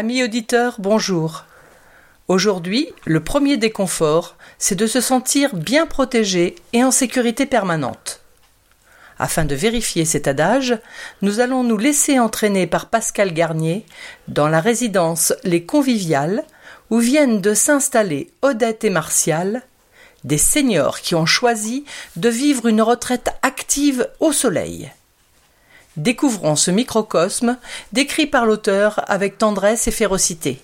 Amis auditeurs, bonjour. Aujourd'hui, le premier déconfort, c'est de se sentir bien protégé et en sécurité permanente. Afin de vérifier cet adage, nous allons nous laisser entraîner par Pascal Garnier dans la résidence Les Conviviales, où viennent de s'installer Odette et Martial, des seniors qui ont choisi de vivre une retraite active au soleil. Découvrons ce microcosme décrit par l'auteur avec tendresse et férocité.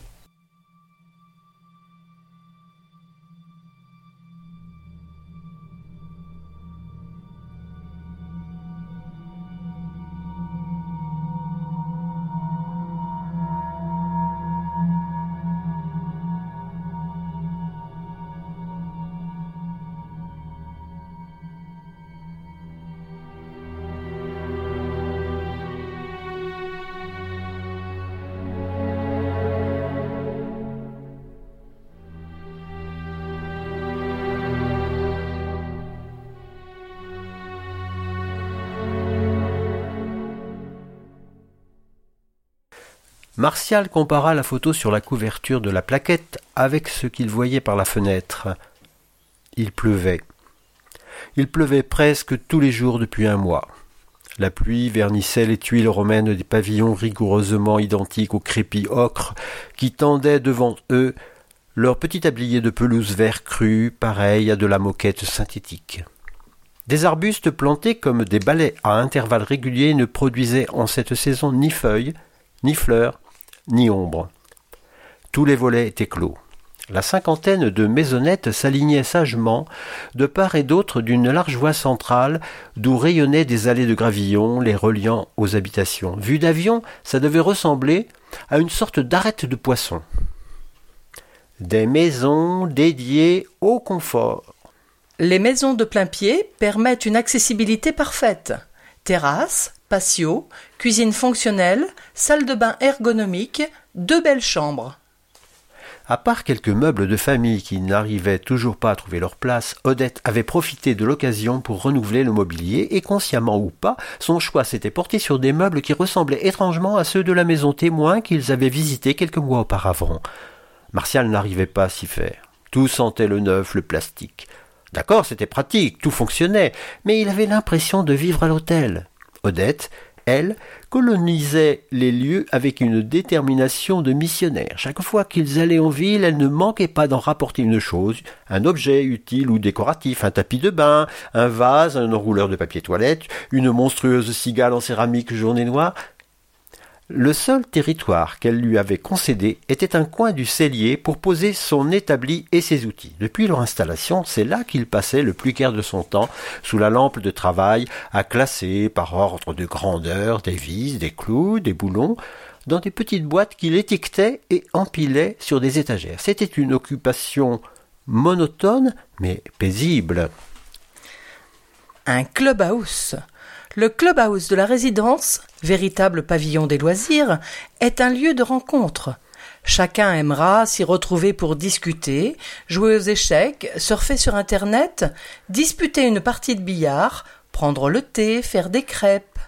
Martial compara la photo sur la couverture de la plaquette avec ce qu'il voyait par la fenêtre. Il pleuvait. Il pleuvait presque tous les jours depuis un mois. La pluie vernissait les tuiles romaines des pavillons rigoureusement identiques aux crépis ocre qui tendaient devant eux leur petit tablier de pelouse vert cru, pareil à de la moquette synthétique. Des arbustes plantés comme des balais à intervalles réguliers ne produisaient en cette saison ni feuilles, ni fleurs, ni ombre. Tous les volets étaient clos. La cinquantaine de maisonnettes s'alignaient sagement de part et d'autre d'une large voie centrale d'où rayonnaient des allées de gravillon les reliant aux habitations. Vu d'avion, ça devait ressembler à une sorte d'arête de poisson. Des maisons dédiées au confort. Les maisons de plein pied permettent une accessibilité parfaite. Terrasse, patio, cuisine fonctionnelle, salle de bain ergonomique, deux belles chambres. À part quelques meubles de famille qui n'arrivaient toujours pas à trouver leur place, Odette avait profité de l'occasion pour renouveler le mobilier et consciemment ou pas, son choix s'était porté sur des meubles qui ressemblaient étrangement à ceux de la maison témoin qu'ils avaient visitée quelques mois auparavant. Martial n'arrivait pas à s'y faire. Tout sentait le neuf, le plastique. D'accord, c'était pratique, tout fonctionnait, mais il avait l'impression de vivre à l'hôtel. Odette, elle, colonisait les lieux avec une détermination de missionnaire. Chaque fois qu'ils allaient en ville, elle ne manquait pas d'en rapporter une chose, un objet utile ou décoratif, un tapis de bain, un vase, un enrouleur de papier toilette, une monstrueuse cigale en céramique jaune et noire. Le seul territoire qu'elle lui avait concédé était un coin du cellier pour poser son établi et ses outils. Depuis leur installation, c'est là qu'il passait le plus clair de son temps, sous la lampe de travail, à classer par ordre de grandeur des vis, des clous, des boulons, dans des petites boîtes qu'il étiquetait et empilait sur des étagères. C'était une occupation monotone mais paisible. Un clubhouse. Le clubhouse de la résidence, véritable pavillon des loisirs, est un lieu de rencontre. Chacun aimera s'y retrouver pour discuter, jouer aux échecs, surfer sur Internet, disputer une partie de billard, prendre le thé, faire des crêpes.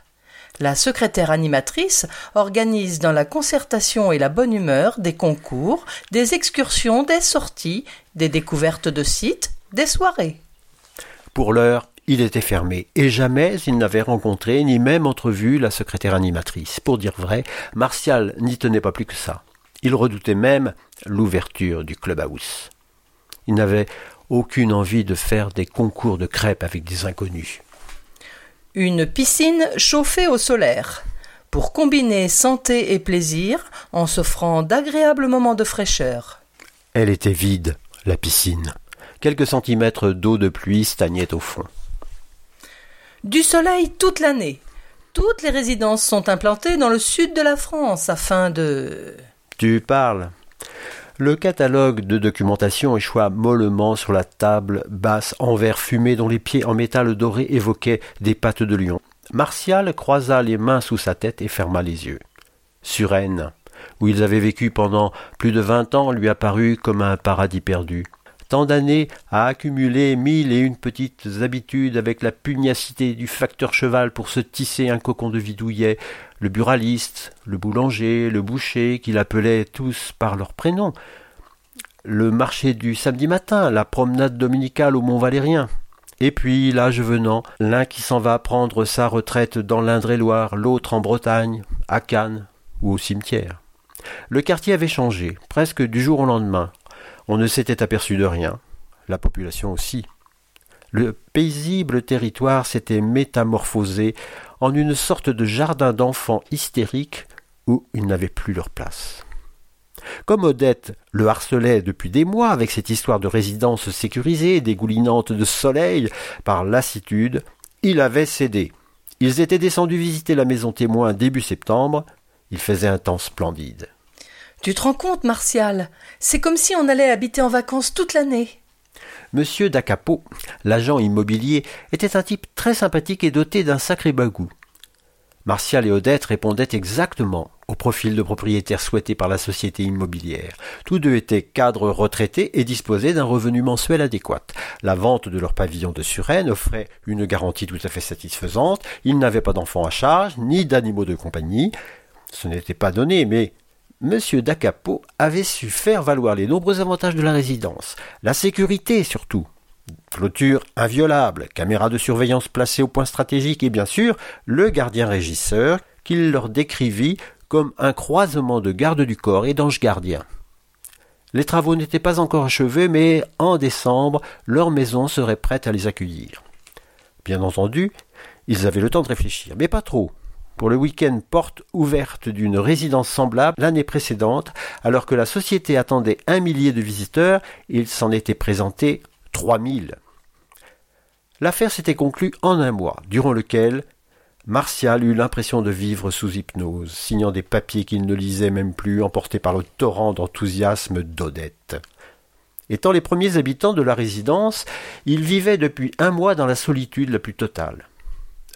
La secrétaire animatrice organise dans la concertation et la bonne humeur des concours, des excursions, des sorties, des découvertes de sites, des soirées. Pour l'heure, il était fermé, et jamais il n'avait rencontré ni même entrevu la secrétaire animatrice. Pour dire vrai, Martial n'y tenait pas plus que ça. Il redoutait même l'ouverture du clubhouse. Il n'avait aucune envie de faire des concours de crêpes avec des inconnus. Une piscine chauffée au solaire, pour combiner santé et plaisir en s'offrant d'agréables moments de fraîcheur. Elle était vide, la piscine. Quelques centimètres d'eau de pluie stagnaient au fond. Du soleil toute l'année. Toutes les résidences sont implantées dans le sud de la France afin de. Tu parles. Le catalogue de documentation échoua mollement sur la table basse en verre fumé dont les pieds en métal doré évoquaient des pattes de lion. Martial croisa les mains sous sa tête et ferma les yeux. Suresnes, où ils avaient vécu pendant plus de vingt ans, lui apparut comme un paradis perdu tant d'années à accumuler mille et une petites habitudes avec la pugnacité du facteur cheval pour se tisser un cocon de vidouillet, le buraliste, le boulanger, le boucher, qu'il appelait tous par leur prénom, le marché du samedi matin, la promenade dominicale au Mont Valérien. Et puis, l'âge venant, l'un qui s'en va prendre sa retraite dans l'Indre-et-Loire, l'autre en Bretagne, à Cannes ou au cimetière. Le quartier avait changé, presque du jour au lendemain. On ne s'était aperçu de rien, la population aussi. Le paisible territoire s'était métamorphosé en une sorte de jardin d'enfants hystériques où ils n'avaient plus leur place. Comme Odette le harcelait depuis des mois avec cette histoire de résidence sécurisée, dégoulinante de soleil par lassitude, il avait cédé. Ils étaient descendus visiter la maison témoin début septembre. Il faisait un temps splendide. Tu te rends compte, Martial? C'est comme si on allait habiter en vacances toute l'année. Monsieur Dacapo, l'agent immobilier, était un type très sympathique et doté d'un sacré bagou. Martial et Odette répondaient exactement au profil de propriétaire souhaité par la société immobilière. Tous deux étaient cadres retraités et disposaient d'un revenu mensuel adéquat. La vente de leur pavillon de Suresnes offrait une garantie tout à fait satisfaisante. Ils n'avaient pas d'enfants à charge, ni d'animaux de compagnie. Ce n'était pas donné, mais M. Dacapo avait su faire valoir les nombreux avantages de la résidence, la sécurité surtout. Clôture inviolable, caméra de surveillance placée au point stratégique et bien sûr le gardien régisseur qu'il leur décrivit comme un croisement de garde du corps et d'ange gardien. Les travaux n'étaient pas encore achevés, mais en décembre, leur maison serait prête à les accueillir. Bien entendu, ils avaient le temps de réfléchir, mais pas trop pour le week-end porte ouverte d'une résidence semblable l'année précédente, alors que la société attendait un millier de visiteurs, il s'en était présenté trois mille. L'affaire s'était conclue en un mois, durant lequel Martial eut l'impression de vivre sous hypnose, signant des papiers qu'il ne lisait même plus, emporté par le torrent d'enthousiasme d'Odette. Étant les premiers habitants de la résidence, il vivait depuis un mois dans la solitude la plus totale.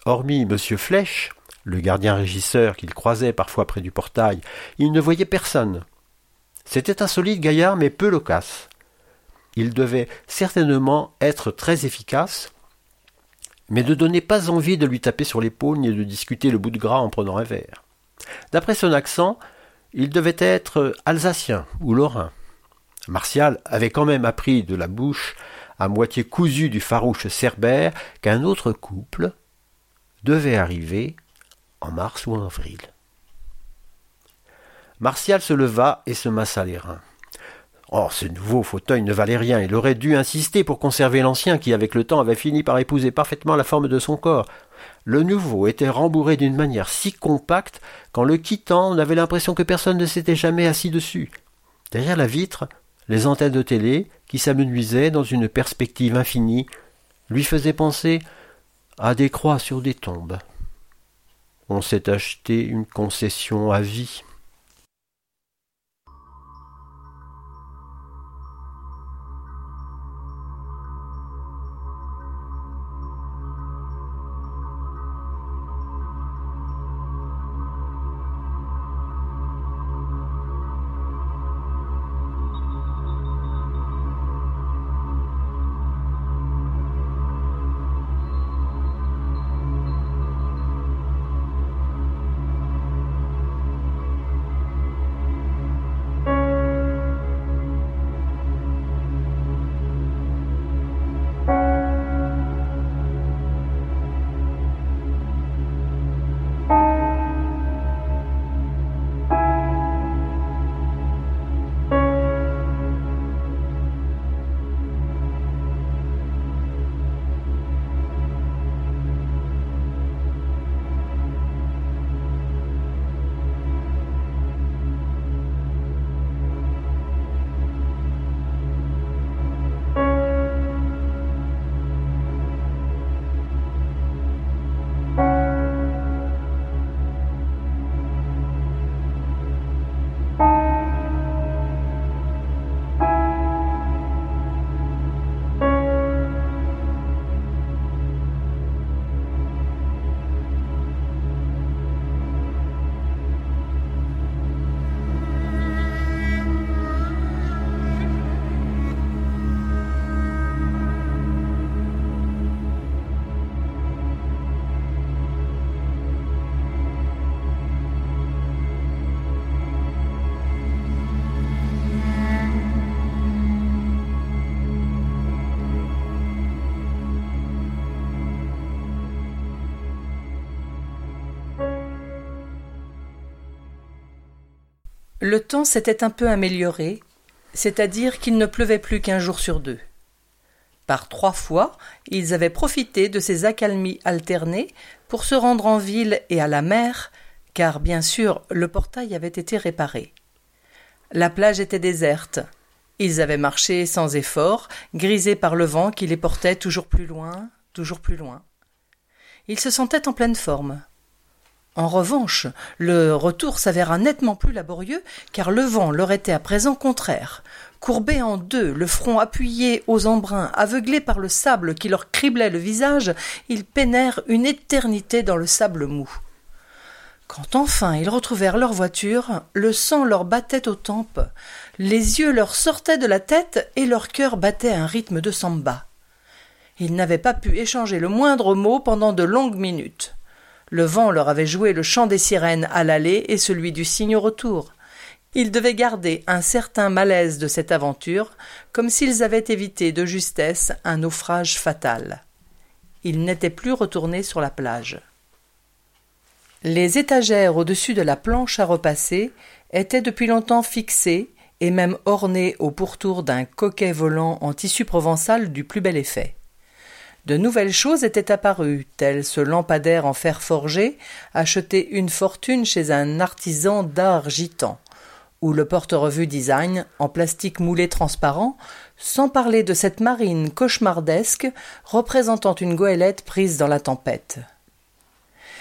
Hormis M. Flèche, le gardien régisseur qu'il croisait parfois près du portail, il ne voyait personne. C'était un solide gaillard mais peu loquace. Il devait certainement être très efficace, mais ne donnait pas envie de lui taper sur l'épaule ni de discuter le bout de gras en prenant un verre. D'après son accent, il devait être alsacien ou lorrain. Martial avait quand même appris de la bouche à moitié cousue du farouche Cerbère qu'un autre couple devait arriver en mars ou en avril. Martial se leva et se massa les reins. Oh, ce nouveau fauteuil ne valait rien. Il aurait dû insister pour conserver l'ancien qui, avec le temps, avait fini par épouser parfaitement la forme de son corps. Le nouveau était rembourré d'une manière si compacte qu'en le quittant, on avait l'impression que personne ne s'était jamais assis dessus. Derrière la vitre, les antennes de télé, qui s'amenuisaient dans une perspective infinie, lui faisaient penser à des croix sur des tombes on s'est acheté une concession à vie. Le temps s'était un peu amélioré, c'est-à-dire qu'il ne pleuvait plus qu'un jour sur deux. Par trois fois, ils avaient profité de ces accalmies alternées pour se rendre en ville et à la mer, car bien sûr le portail avait été réparé. La plage était déserte. Ils avaient marché sans effort, grisés par le vent qui les portait toujours plus loin, toujours plus loin. Ils se sentaient en pleine forme. En revanche, le retour s'avéra nettement plus laborieux, car le vent leur était à présent contraire. Courbés en deux, le front appuyé aux embruns, aveuglés par le sable qui leur criblait le visage, ils peinèrent une éternité dans le sable mou. Quand enfin ils retrouvèrent leur voiture, le sang leur battait aux tempes, les yeux leur sortaient de la tête et leur cœur battait un rythme de samba. Ils n'avaient pas pu échanger le moindre mot pendant de longues minutes. Le vent leur avait joué le chant des sirènes à l'aller et celui du cygne au retour. Ils devaient garder un certain malaise de cette aventure, comme s'ils avaient évité de justesse un naufrage fatal. Ils n'étaient plus retournés sur la plage. Les étagères au-dessus de la planche à repasser étaient depuis longtemps fixées et même ornées au pourtour d'un coquet volant en tissu provençal du plus bel effet. De nouvelles choses étaient apparues, telles ce lampadaire en fer forgé, acheté une fortune chez un artisan d'art gitan, ou le porte-revue design en plastique moulé transparent, sans parler de cette marine cauchemardesque représentant une goélette prise dans la tempête.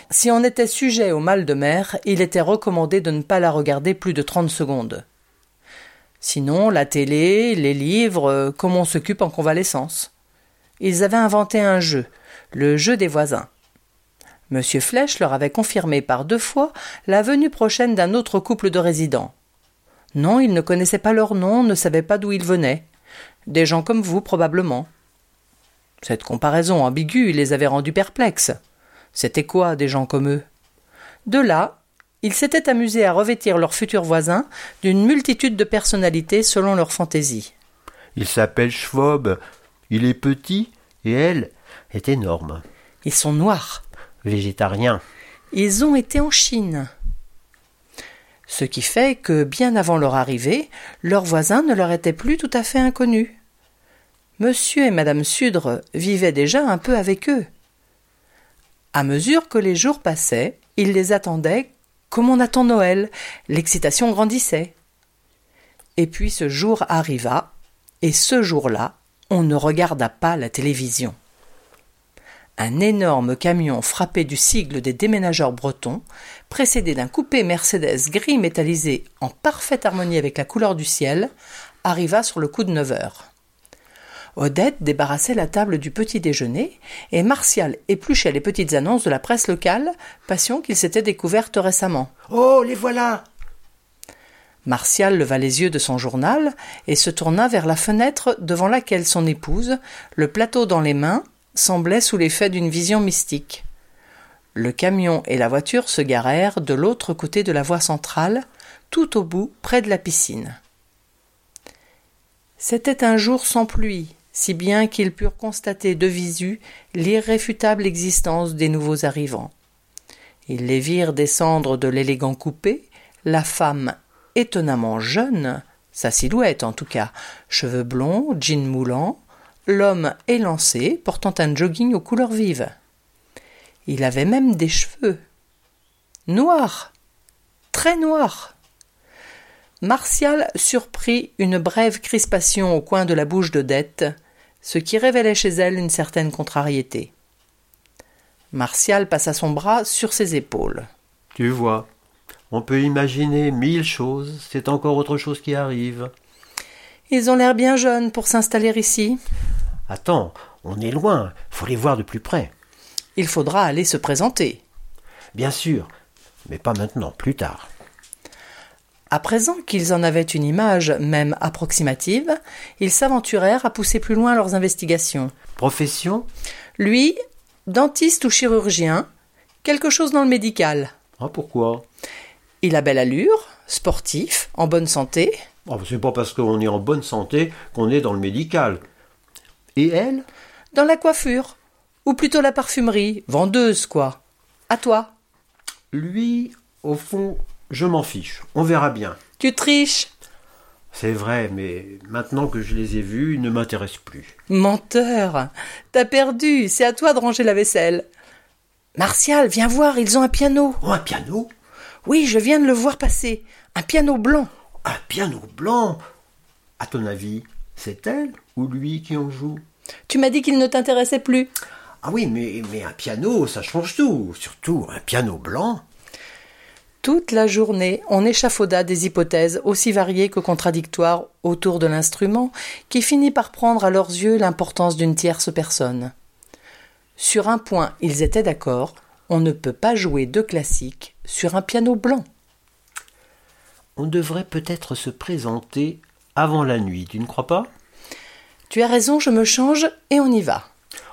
Si on était sujet au mal de mer, il était recommandé de ne pas la regarder plus de trente secondes. Sinon, la télé, les livres, comme on s'occupe en convalescence? Ils avaient inventé un jeu, le jeu des voisins. Monsieur Flèche leur avait confirmé par deux fois la venue prochaine d'un autre couple de résidents. Non, ils ne connaissaient pas leur nom, ne savaient pas d'où ils venaient. Des gens comme vous, probablement. Cette comparaison ambiguë les avait rendus perplexes. C'était quoi, des gens comme eux? De là, ils s'étaient amusés à revêtir leurs futurs voisins d'une multitude de personnalités selon leur fantaisie. Il s'appelle Schwab, il est petit et elle est énorme. Ils sont noirs. Végétariens. Ils ont été en Chine. Ce qui fait que, bien avant leur arrivée, leurs voisins ne leur étaient plus tout à fait inconnus. Monsieur et madame Sudre vivaient déjà un peu avec eux. À mesure que les jours passaient, ils les attendaient comme on attend Noël, l'excitation grandissait. Et puis ce jour arriva, et ce jour-là, on ne regarda pas la télévision. Un énorme camion frappé du sigle des déménageurs bretons, précédé d'un coupé Mercedes gris métallisé en parfaite harmonie avec la couleur du ciel, arriva sur le coup de neuf heures. Odette débarrassait la table du petit déjeuner et Martial épluchait les petites annonces de la presse locale, passion qu'il s'était découverte récemment. Oh, les voilà Martial leva les yeux de son journal et se tourna vers la fenêtre devant laquelle son épouse, le plateau dans les mains, semblait sous l'effet d'une vision mystique. Le camion et la voiture se garèrent de l'autre côté de la voie centrale, tout au bout, près de la piscine. C'était un jour sans pluie, si bien qu'ils purent constater de visu l'irréfutable existence des nouveaux arrivants. Ils les virent descendre de l'élégant coupé, la femme étonnamment jeune, sa silhouette en tout cas, cheveux blonds, jean moulant, l'homme élancé, portant un jogging aux couleurs vives. Il avait même des cheveux. Noirs. Très noirs. Martial surprit une brève crispation au coin de la bouche d'Odette, ce qui révélait chez elle une certaine contrariété. Martial passa son bras sur ses épaules. Tu vois, on peut imaginer mille choses, c'est encore autre chose qui arrive. Ils ont l'air bien jeunes pour s'installer ici. Attends, on est loin, faut les voir de plus près. Il faudra aller se présenter. Bien sûr, mais pas maintenant, plus tard. À présent qu'ils en avaient une image, même approximative, ils s'aventurèrent à pousser plus loin leurs investigations. Profession? Lui, dentiste ou chirurgien, quelque chose dans le médical. Ah, pourquoi? Il a belle allure, sportif, en bonne santé. Oh, c'est pas parce qu'on est en bonne santé qu'on est dans le médical. Et elle? Dans la coiffure. Ou plutôt la parfumerie, vendeuse, quoi. À toi Lui, au fond, Je m'en fiche, on verra bien. Tu triches C'est vrai, mais maintenant que je les ai vus, ils ne m'intéressent plus. Menteur T'as perdu, c'est à toi de ranger la vaisselle. Martial, viens voir, ils ont un piano. Oh, un piano? Oui, je viens de le voir passer. Un piano blanc. Un piano blanc? À ton avis, c'est elle ou lui qui en joue? Tu m'as dit qu'il ne t'intéressait plus. Ah oui, mais, mais un piano, ça change tout. Surtout un piano blanc. Toute la journée, on échafauda des hypothèses aussi variées que contradictoires autour de l'instrument, qui finit par prendre à leurs yeux l'importance d'une tierce personne. Sur un point, ils étaient d'accord, on ne peut pas jouer de classique sur un piano blanc. On devrait peut-être se présenter avant la nuit, tu ne crois pas? Tu as raison, je me change et on y va.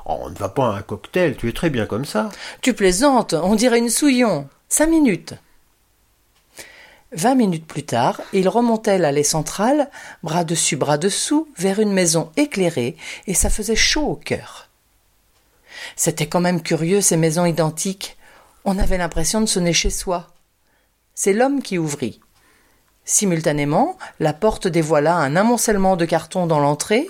Oh, on ne va pas à un cocktail, tu es très bien comme ça. Tu plaisantes, on dirait une souillon. Cinq minutes. Vingt minutes plus tard, ils remontaient l'allée centrale, bras dessus, bras dessous, vers une maison éclairée, et ça faisait chaud au cœur. C'était quand même curieux ces maisons identiques. On avait l'impression de sonner chez soi. C'est l'homme qui ouvrit. Simultanément, la porte dévoila un amoncellement de cartons dans l'entrée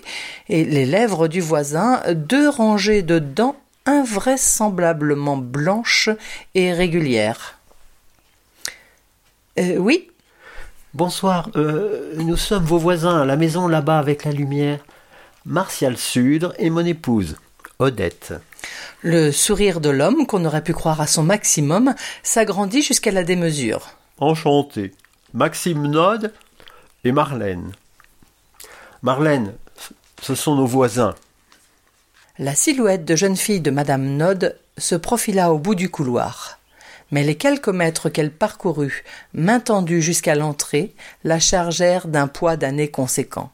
et les lèvres du voisin, deux rangées de dents invraisemblablement blanches et régulières. Euh, oui? Bonsoir, euh, nous sommes vos voisins, la maison là-bas avec la lumière. Martial Sudre et mon épouse, Odette. Le sourire de l'homme, qu'on aurait pu croire à son maximum, s'agrandit jusqu'à la démesure. Enchanté. Maxime Nod et Marlène. Marlène, ce sont nos voisins. La silhouette de jeune fille de Madame Nod se profila au bout du couloir. Mais les quelques mètres qu'elle parcourut, main tendue jusqu'à l'entrée, la chargèrent d'un poids d'années conséquent.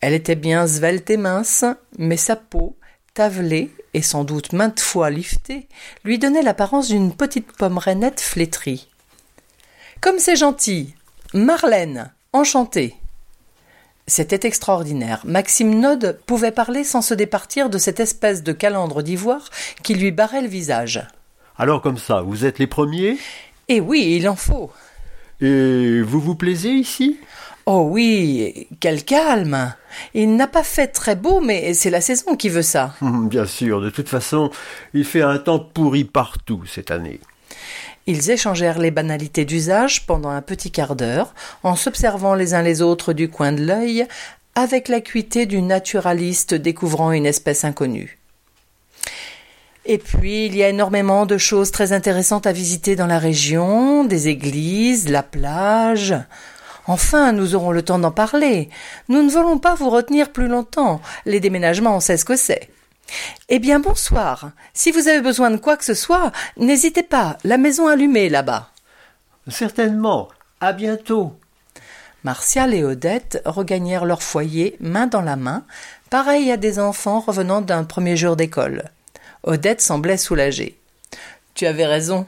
Elle était bien svelte et mince, mais sa peau, tavelée et sans doute maintes fois liftée, lui donnait l'apparence d'une petite pomme rainette flétrie. Comme c'est gentil. Marlène, enchantée. C'était extraordinaire. Maxime Nod pouvait parler sans se départir de cette espèce de calandre d'ivoire qui lui barrait le visage. Alors comme ça, vous êtes les premiers? Eh oui, il en faut. Et vous vous plaisez ici? Oh oui, quel calme. Il n'a pas fait très beau, mais c'est la saison qui veut ça. Bien sûr, de toute façon, il fait un temps pourri partout cette année. Ils échangèrent les banalités d'usage pendant un petit quart d'heure, en s'observant les uns les autres du coin de l'œil, avec l'acuité du naturaliste découvrant une espèce inconnue. Et puis, il y a énormément de choses très intéressantes à visiter dans la région, des églises, la plage. Enfin, nous aurons le temps d'en parler. Nous ne voulons pas vous retenir plus longtemps. Les déménagements, on sait ce que c'est. Eh bien, bonsoir. Si vous avez besoin de quoi que ce soit, n'hésitez pas. La maison allumée là-bas. Certainement. À bientôt. Martial et Odette regagnèrent leur foyer main dans la main, pareil à des enfants revenant d'un premier jour d'école. Odette semblait soulagée. Tu avais raison.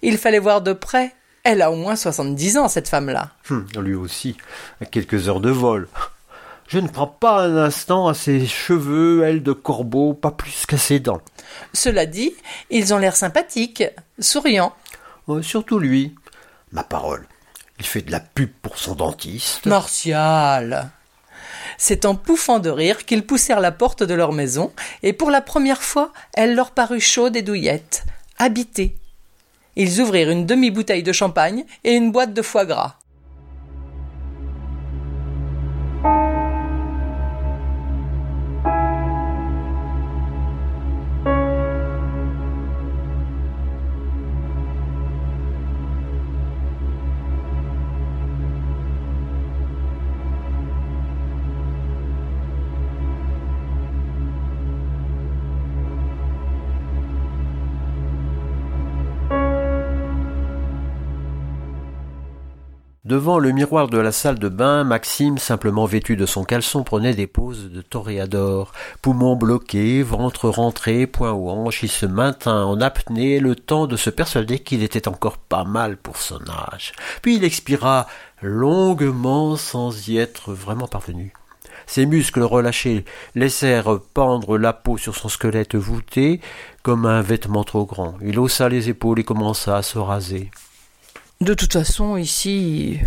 Il fallait voir de près. Elle a au moins soixante-dix ans, cette femme-là. Hum, lui aussi, à quelques heures de vol. Je ne crois pas un instant à ses cheveux, ailes de corbeau, pas plus qu'à ses dents. Cela dit, ils ont l'air sympathiques, souriants. surtout lui. Ma parole, il fait de la pub pour son dentiste. Martial C'est en pouffant de rire qu'ils poussèrent la porte de leur maison, et pour la première fois, elle leur parut chaude et douillette, habitée. Ils ouvrirent une demi-bouteille de champagne et une boîte de foie gras. Devant le miroir de la salle de bain, Maxime, simplement vêtu de son caleçon, prenait des poses de toréador. Poumons bloqués, ventre rentré, poing aux hanches, il se maintint en apnée le temps de se persuader qu'il était encore pas mal pour son âge. Puis il expira longuement sans y être vraiment parvenu. Ses muscles relâchés laissèrent pendre la peau sur son squelette voûté comme un vêtement trop grand. Il haussa les épaules et commença à se raser. De toute façon, ici.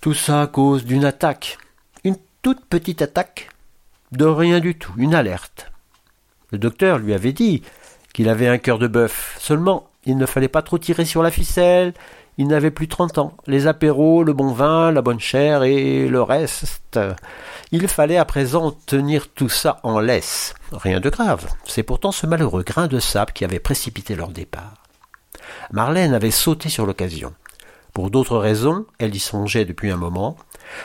Tout ça à cause d'une attaque. Une toute petite attaque. De rien du tout, une alerte. Le docteur lui avait dit qu'il avait un cœur de bœuf. Seulement, il ne fallait pas trop tirer sur la ficelle. Il n'avait plus trente ans. Les apéros, le bon vin, la bonne chair et le reste. Il fallait à présent tenir tout ça en laisse. Rien de grave. C'est pourtant ce malheureux grain de sable qui avait précipité leur départ. Marlène avait sauté sur l'occasion. Pour d'autres raisons, elle y songeait depuis un moment.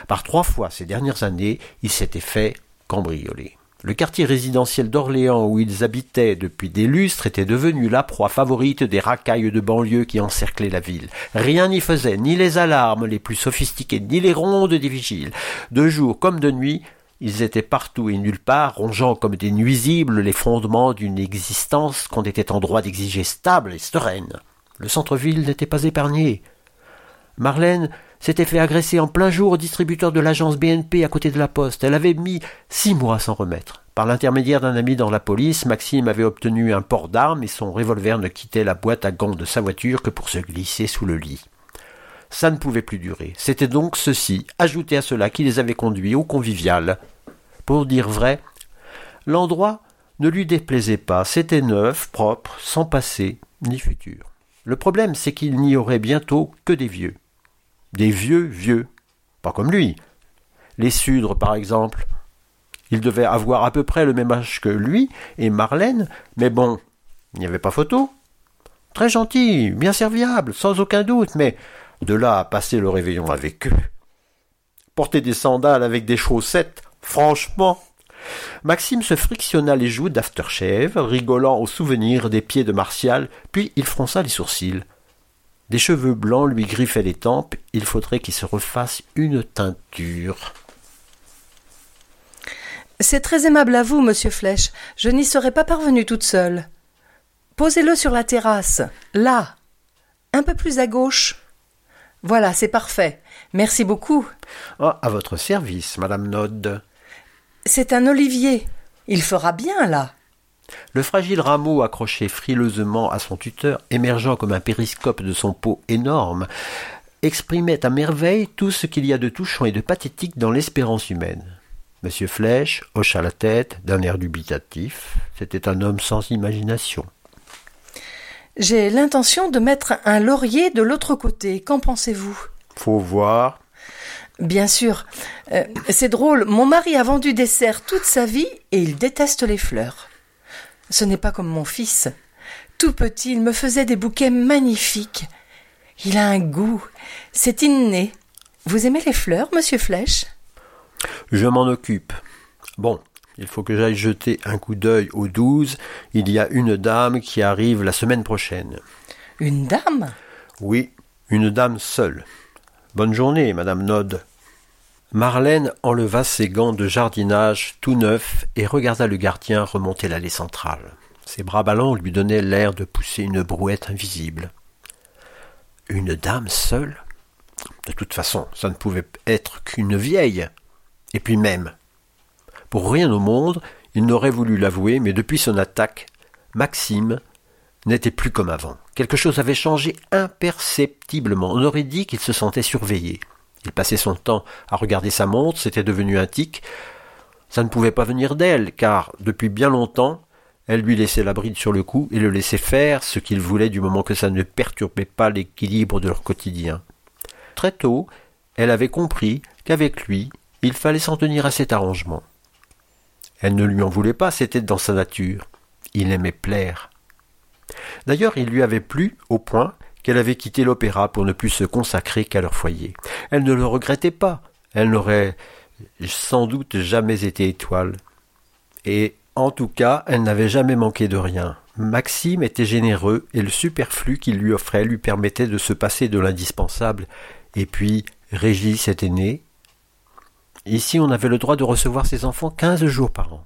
Par trois fois ces dernières années, il s'était fait cambrioler. Le quartier résidentiel d'Orléans où ils habitaient depuis des lustres était devenu la proie favorite des racailles de banlieue qui encerclaient la ville. Rien n'y faisait, ni les alarmes les plus sophistiquées, ni les rondes des vigiles. De jour comme de nuit, ils étaient partout et nulle part, rongeant comme des nuisibles les fondements d'une existence qu'on était en droit d'exiger stable et sereine. Le centre-ville n'était pas épargné. Marlène s'était fait agresser en plein jour au distributeur de l'agence BNP à côté de la poste. Elle avait mis six mois à s'en remettre. Par l'intermédiaire d'un ami dans la police, Maxime avait obtenu un port d'armes et son revolver ne quittait la boîte à gants de sa voiture que pour se glisser sous le lit. Ça ne pouvait plus durer. C'était donc ceci, ajouté à cela, qui les avait conduits au convivial. Pour dire vrai, l'endroit ne lui déplaisait pas. C'était neuf, propre, sans passé ni futur. Le problème, c'est qu'il n'y aurait bientôt que des vieux. Des vieux vieux. Pas comme lui. Les Sudres, par exemple. Il devait avoir à peu près le même âge que lui et Marlène, mais bon, il n'y avait pas photo. Très gentil, bien serviable, sans aucun doute, mais de là à passer le réveillon avec eux. Porter des sandales avec des chaussettes, franchement. Maxime se frictionna les joues d'aftershave, rigolant au souvenir des pieds de Martial, puis il fronça les sourcils. Des cheveux blancs lui griffaient les tempes, il faudrait qu'il se refasse une teinture. C'est très aimable à vous, monsieur Flèche. Je n'y serais pas parvenue toute seule. Posez-le sur la terrasse, là, un peu plus à gauche. Voilà, c'est parfait. Merci beaucoup. Ah, à votre service, madame Nod. C'est un olivier. Il fera bien là. Le fragile rameau accroché frileusement à son tuteur, émergeant comme un périscope de son pot énorme, exprimait à merveille tout ce qu'il y a de touchant et de pathétique dans l'espérance humaine. Monsieur Flèche hocha la tête d'un air dubitatif. C'était un homme sans imagination. J'ai l'intention de mettre un laurier de l'autre côté. Qu'en pensez-vous? Faut voir. Bien sûr. Euh, c'est drôle, mon mari a vendu des serres toute sa vie et il déteste les fleurs. Ce n'est pas comme mon fils. Tout petit, il me faisait des bouquets magnifiques. Il a un goût. C'est inné. Vous aimez les fleurs, monsieur Flèche? Je m'en occupe. Bon, il faut que j'aille jeter un coup d'œil aux douze. Il y a une dame qui arrive la semaine prochaine. Une dame? Oui, une dame seule. Bonne journée, madame Nod. Marlène enleva ses gants de jardinage tout neufs et regarda le gardien remonter l'allée centrale. Ses bras ballants lui donnaient l'air de pousser une brouette invisible. Une dame seule? De toute façon, ça ne pouvait être qu'une vieille. Et puis même. Pour rien au monde, il n'aurait voulu l'avouer, mais depuis son attaque, Maxime n'était plus comme avant. Quelque chose avait changé imperceptiblement. On aurait dit qu'il se sentait surveillé. Il passait son temps à regarder sa montre, c'était devenu un tic. Ça ne pouvait pas venir d'elle, car depuis bien longtemps, elle lui laissait la bride sur le cou et le laissait faire ce qu'il voulait du moment que ça ne perturbait pas l'équilibre de leur quotidien. Très tôt, elle avait compris qu'avec lui, il fallait s'en tenir à cet arrangement. Elle ne lui en voulait pas, c'était dans sa nature. Il aimait plaire. D'ailleurs, il lui avait plu au point qu'elle avait quitté l'opéra pour ne plus se consacrer qu'à leur foyer. Elle ne le regrettait pas. Elle n'aurait sans doute jamais été étoile. Et en tout cas, elle n'avait jamais manqué de rien. Maxime était généreux et le superflu qu'il lui offrait lui permettait de se passer de l'indispensable. Et puis, Régis était né. Ici, on avait le droit de recevoir ses enfants quinze jours par an.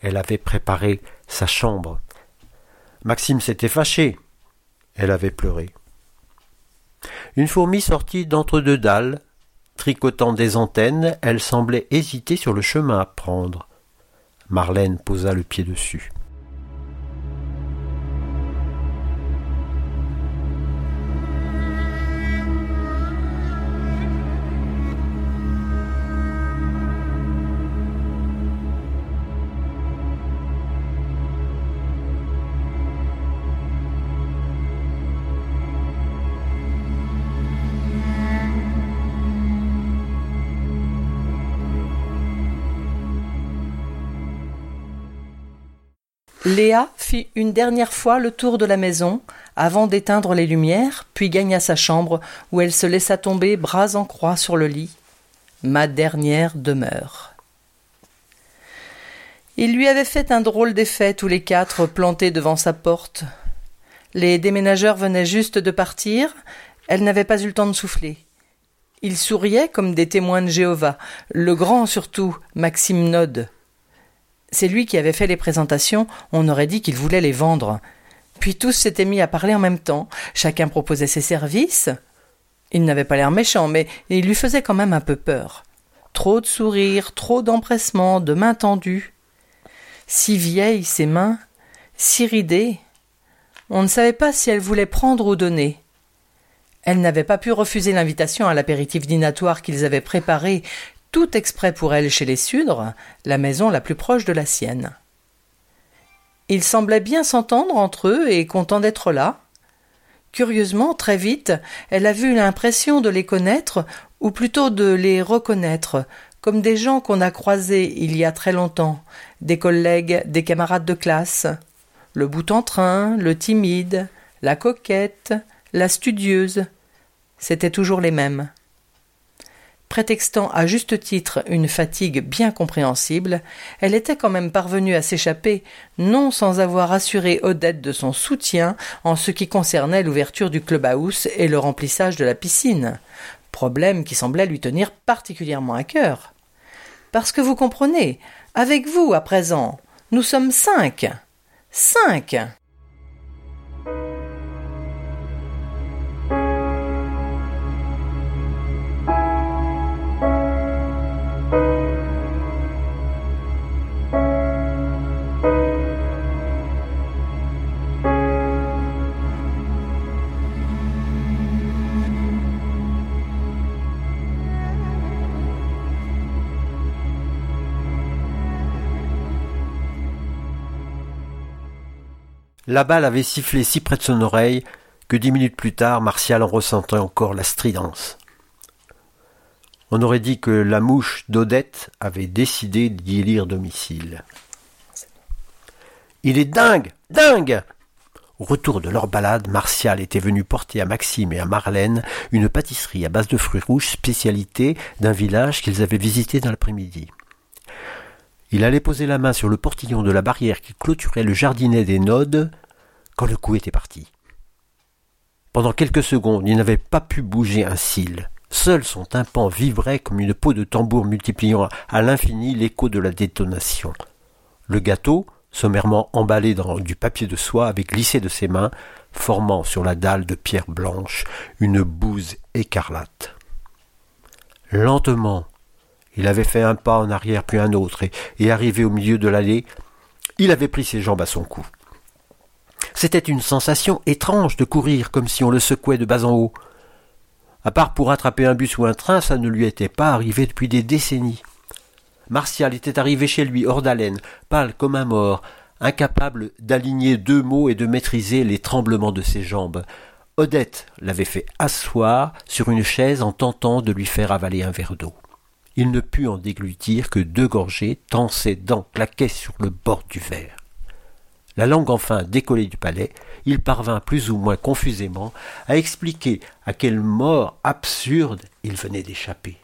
Elle avait préparé sa chambre. Maxime s'était fâché. Elle avait pleuré. Une fourmi sortit d'entre deux dalles. Tricotant des antennes, elle semblait hésiter sur le chemin à prendre. Marlène posa le pied dessus. Léa fit une dernière fois le tour de la maison avant d'éteindre les lumières, puis gagna sa chambre où elle se laissa tomber bras en croix sur le lit. Ma dernière demeure. Il lui avait fait un drôle d'effet tous les quatre plantés devant sa porte. Les déménageurs venaient juste de partir, elle n'avait pas eu le temps de souffler. Ils souriaient comme des témoins de Jéhovah, le grand surtout, Maxime Nod. C'est lui qui avait fait les présentations, on aurait dit qu'il voulait les vendre. Puis tous s'étaient mis à parler en même temps, chacun proposait ses services. Il n'avait pas l'air méchant, mais il lui faisait quand même un peu peur. Trop de sourires, trop d'empressement, de mains tendues. Si vieilles ses mains, si ridées. On ne savait pas si elle voulait prendre ou donner. Elle n'avait pas pu refuser l'invitation à l'apéritif dînatoire qu'ils avaient préparé tout exprès pour elle chez les Sudres, la maison la plus proche de la sienne. Ils semblaient bien s'entendre entre eux et contents d'être là. Curieusement, très vite, elle a vu l'impression de les connaître, ou plutôt de les reconnaître, comme des gens qu'on a croisés il y a très longtemps, des collègues, des camarades de classe. Le bout en train, le timide, la coquette, la studieuse. C'étaient toujours les mêmes. Prétextant à juste titre une fatigue bien compréhensible, elle était quand même parvenue à s'échapper, non sans avoir assuré Odette de son soutien en ce qui concernait l'ouverture du clubhouse et le remplissage de la piscine, problème qui semblait lui tenir particulièrement à cœur. Parce que vous comprenez, avec vous à présent, nous sommes cinq. Cinq. La balle avait sifflé si près de son oreille que dix minutes plus tard, Martial en ressentait encore la stridence. On aurait dit que la mouche d'Odette avait décidé d'y élire domicile. Il est dingue Dingue Au retour de leur balade, Martial était venu porter à Maxime et à Marlène une pâtisserie à base de fruits rouges, spécialité d'un village qu'ils avaient visité dans l'après-midi. Il allait poser la main sur le portillon de la barrière qui clôturait le jardinet des nodes quand le coup était parti. Pendant quelques secondes, il n'avait pas pu bouger un cil. Seul son tympan vibrait comme une peau de tambour multipliant à l'infini l'écho de la détonation. Le gâteau, sommairement emballé dans du papier de soie, avait glissé de ses mains, formant sur la dalle de pierre blanche une bouse écarlate. Lentement, il avait fait un pas en arrière puis un autre, et, arrivé au milieu de l'allée, il avait pris ses jambes à son cou. C'était une sensation étrange de courir comme si on le secouait de bas en haut. À part pour attraper un bus ou un train, ça ne lui était pas arrivé depuis des décennies. Martial était arrivé chez lui hors d'haleine, pâle comme un mort, incapable d'aligner deux mots et de maîtriser les tremblements de ses jambes. Odette l'avait fait asseoir sur une chaise en tentant de lui faire avaler un verre d'eau. Il ne put en déglutir que deux gorgées, tant ses dents claquaient sur le bord du verre. La langue enfin décollée du palais, il parvint plus ou moins confusément à expliquer à quelle mort absurde il venait d'échapper.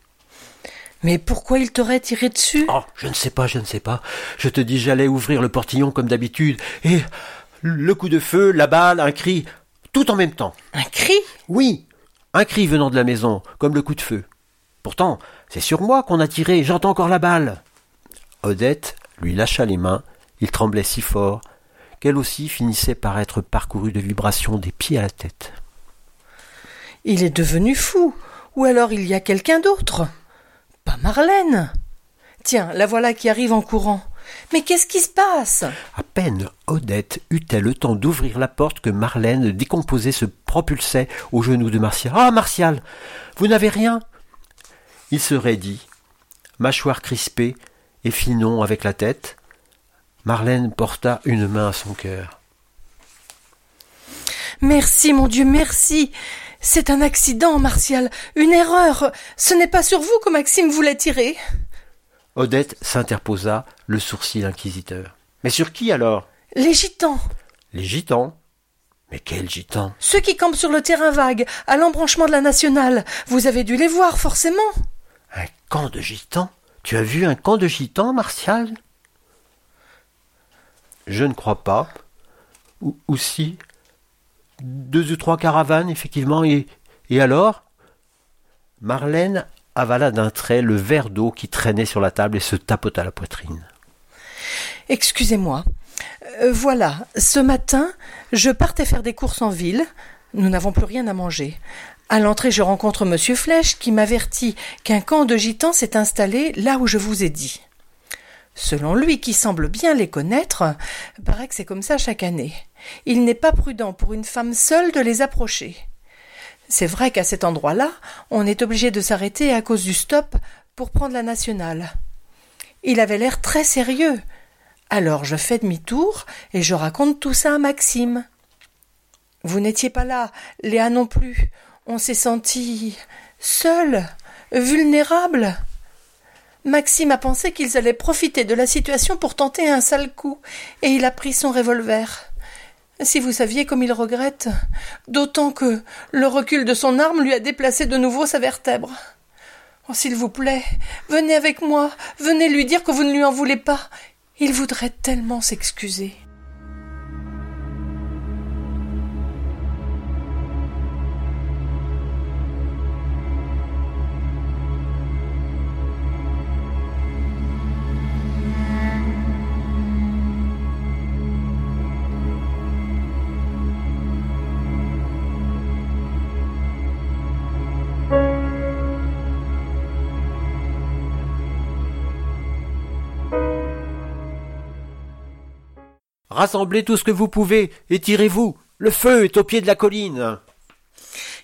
Mais pourquoi il t'aurait tiré dessus? Oh, je ne sais pas, je ne sais pas. Je te dis, j'allais ouvrir le portillon comme d'habitude, et le coup de feu, la balle, un cri, tout en même temps. Un cri? Oui, un cri venant de la maison, comme le coup de feu. Pourtant, c'est sur moi qu'on a tiré, j'entends encore la balle. Odette lui lâcha les mains, il tremblait si fort qu'elle aussi finissait par être parcourue de vibrations des pieds à la tête. Il est devenu fou, ou alors il y a quelqu'un d'autre. Pas Marlène. Tiens, la voilà qui arrive en courant. Mais qu'est-ce qui se passe? À peine Odette eut-elle le temps d'ouvrir la porte que Marlène, décomposée, se propulsait au genou de Martial. Ah, Martial Vous n'avez rien Il se raidit, mâchoire crispée et finon avec la tête. Marlène porta une main à son cœur. Merci, mon Dieu, merci. C'est un accident, Martial, une erreur. Ce n'est pas sur vous que Maxime voulait tirer. Odette s'interposa, le sourcil inquisiteur. Mais sur qui alors? Les gitans Les gitans? Mais quels gitans? Ceux qui campent sur le terrain vague, à l'embranchement de la nationale. Vous avez dû les voir, forcément. Un camp de gitans? Tu as vu un camp de gitans, Martial? Je ne crois pas. Ou, si Deux ou trois caravanes, effectivement, et, et alors? Marlène avala d'un trait le verre d'eau qui traînait sur la table et se tapota la poitrine. Excusez-moi. Euh, voilà, ce matin, je partais faire des courses en ville. Nous n'avons plus rien à manger. À l'entrée, je rencontre Monsieur Flèche qui m'avertit qu'un camp de gitans s'est installé là où je vous ai dit. Selon lui, qui semble bien les connaître, paraît que c'est comme ça chaque année. Il n'est pas prudent pour une femme seule de les approcher. C'est vrai qu'à cet endroit-là, on est obligé de s'arrêter à cause du stop pour prendre la nationale. Il avait l'air très sérieux. Alors je fais demi-tour et je raconte tout ça à Maxime. Vous n'étiez pas là, Léa non plus. On s'est senti seuls, vulnérables. Maxime a pensé qu'ils allaient profiter de la situation pour tenter un sale coup, et il a pris son revolver. Si vous saviez comme il regrette, d'autant que le recul de son arme lui a déplacé de nouveau sa vertèbre. Oh, s'il vous plaît, venez avec moi, venez lui dire que vous ne lui en voulez pas. Il voudrait tellement s'excuser. Rassemblez tout ce que vous pouvez et tirez-vous. Le feu est au pied de la colline.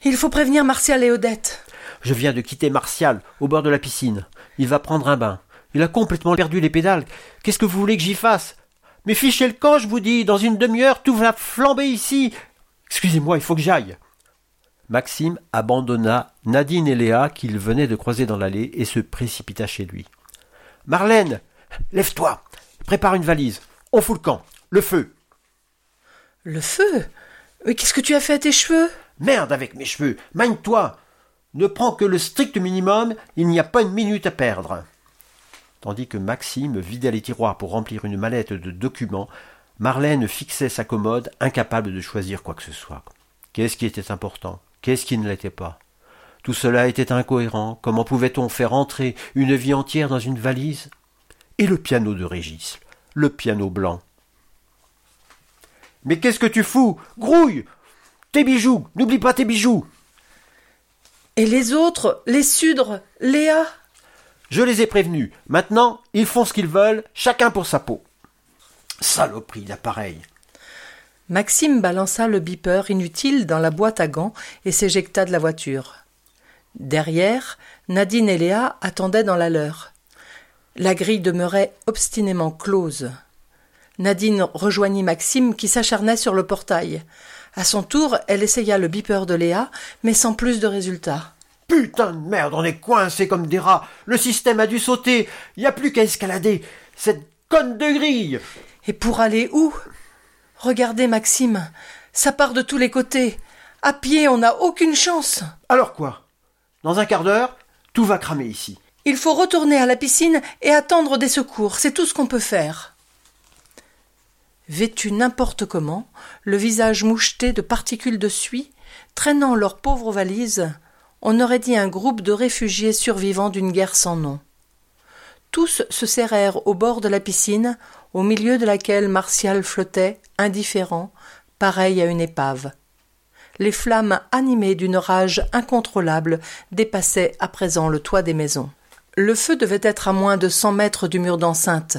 Il faut prévenir Martial et Odette. Je viens de quitter Martial au bord de la piscine. Il va prendre un bain. Il a complètement perdu les pédales. Qu'est-ce que vous voulez que j'y fasse? Mais fichez le camp, je vous dis. Dans une demi-heure, tout va flamber ici. Excusez-moi, il faut que j'aille. Maxime abandonna Nadine et Léa qu'il venait de croiser dans l'allée et se précipita chez lui. Marlène, lève-toi. Prépare une valise. On fout le camp. Le feu. Le feu? Mais qu'est-ce que tu as fait à tes cheveux? Merde avec mes cheveux. Magne-toi. Ne prends que le strict minimum, il n'y a pas une minute à perdre. Tandis que Maxime vidait les tiroirs pour remplir une mallette de documents, Marlène fixait sa commode, incapable de choisir quoi que ce soit. Qu'est-ce qui était important? Qu'est-ce qui ne l'était pas? Tout cela était incohérent. Comment pouvait-on faire entrer une vie entière dans une valise? Et le piano de Régis, le piano blanc? Mais qu'est-ce que tu fous? Grouille Tes bijoux N'oublie pas tes bijoux Et les autres Les Sudres Léa? Je les ai prévenus. Maintenant, ils font ce qu'ils veulent, chacun pour sa peau. Saloperie d'appareil Maxime balança le beeper inutile dans la boîte à gants et s'éjecta de la voiture. Derrière, Nadine et Léa attendaient dans la leur. La grille demeurait obstinément close. Nadine rejoignit Maxime qui s'acharnait sur le portail. À son tour, elle essaya le beeper de Léa, mais sans plus de résultat. Putain de merde, on est coincés comme des rats. Le système a dû sauter. Il n'y a plus qu'à escalader. Cette conne de grille. Et pour aller où? Regardez, Maxime. Ça part de tous les côtés. À pied, on n'a aucune chance. Alors quoi? Dans un quart d'heure, tout va cramer ici. Il faut retourner à la piscine et attendre des secours. C'est tout ce qu'on peut faire. Vêtus n'importe comment, le visage moucheté de particules de suie, traînant leurs pauvres valises, on aurait dit un groupe de réfugiés survivants d'une guerre sans nom. Tous se serrèrent au bord de la piscine, au milieu de laquelle Martial flottait, indifférent, pareil à une épave. Les flammes animées d'une rage incontrôlable dépassaient à présent le toit des maisons. Le feu devait être à moins de cent mètres du mur d'enceinte.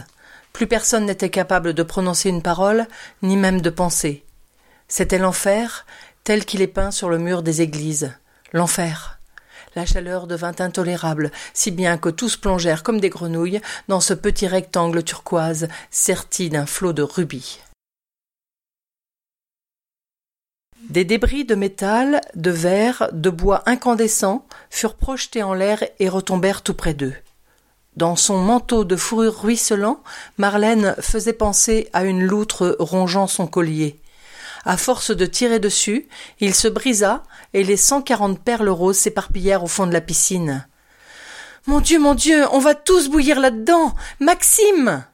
Plus personne n'était capable de prononcer une parole, ni même de penser. C'était l'enfer, tel qu'il est peint sur le mur des églises. L'enfer. La chaleur devint intolérable, si bien que tous plongèrent comme des grenouilles dans ce petit rectangle turquoise serti d'un flot de rubis. Des débris de métal, de verre, de bois incandescent furent projetés en l'air et retombèrent tout près d'eux. Dans son manteau de fourrure ruisselant, Marlène faisait penser à une loutre rongeant son collier. À force de tirer dessus, il se brisa et les cent quarante perles roses s'éparpillèrent au fond de la piscine. Mon Dieu, mon Dieu, on va tous bouillir là-dedans. Maxime.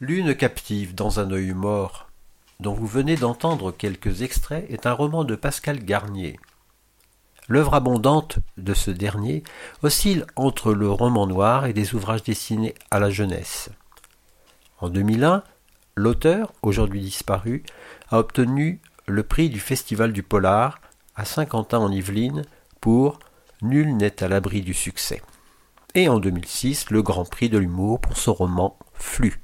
Lune captive dans un œil mort, dont vous venez d'entendre quelques extraits, est un roman de Pascal Garnier. L'œuvre abondante de ce dernier oscille entre le roman noir et des ouvrages destinés à la jeunesse. En 2001, l'auteur, aujourd'hui disparu, a obtenu le prix du Festival du Polar à Saint-Quentin en Yvelines pour Nul n'est à l'abri du succès. Et en 2006, le Grand Prix de l'humour pour son roman Flux.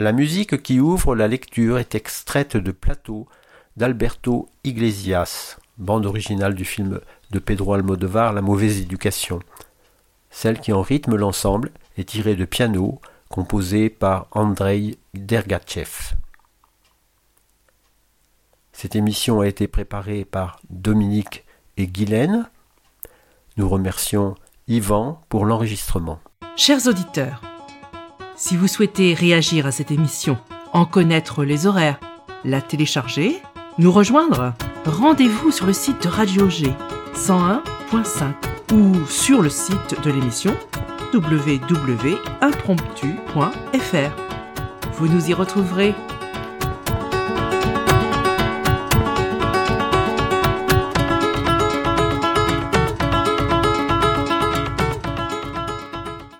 La musique qui ouvre la lecture est extraite de Plateau d'Alberto Iglesias, bande originale du film de Pedro Almodovar La mauvaise éducation. Celle qui en rythme l'ensemble est tirée de piano, composé par Andrei Dergachev. Cette émission a été préparée par Dominique et Guylaine. Nous remercions Yvan pour l'enregistrement. Chers auditeurs, si vous souhaitez réagir à cette émission, en connaître les horaires, la télécharger, nous rejoindre, rendez-vous sur le site de Radio G 101.5 ou sur le site de l'émission www.impromptu.fr. Vous nous y retrouverez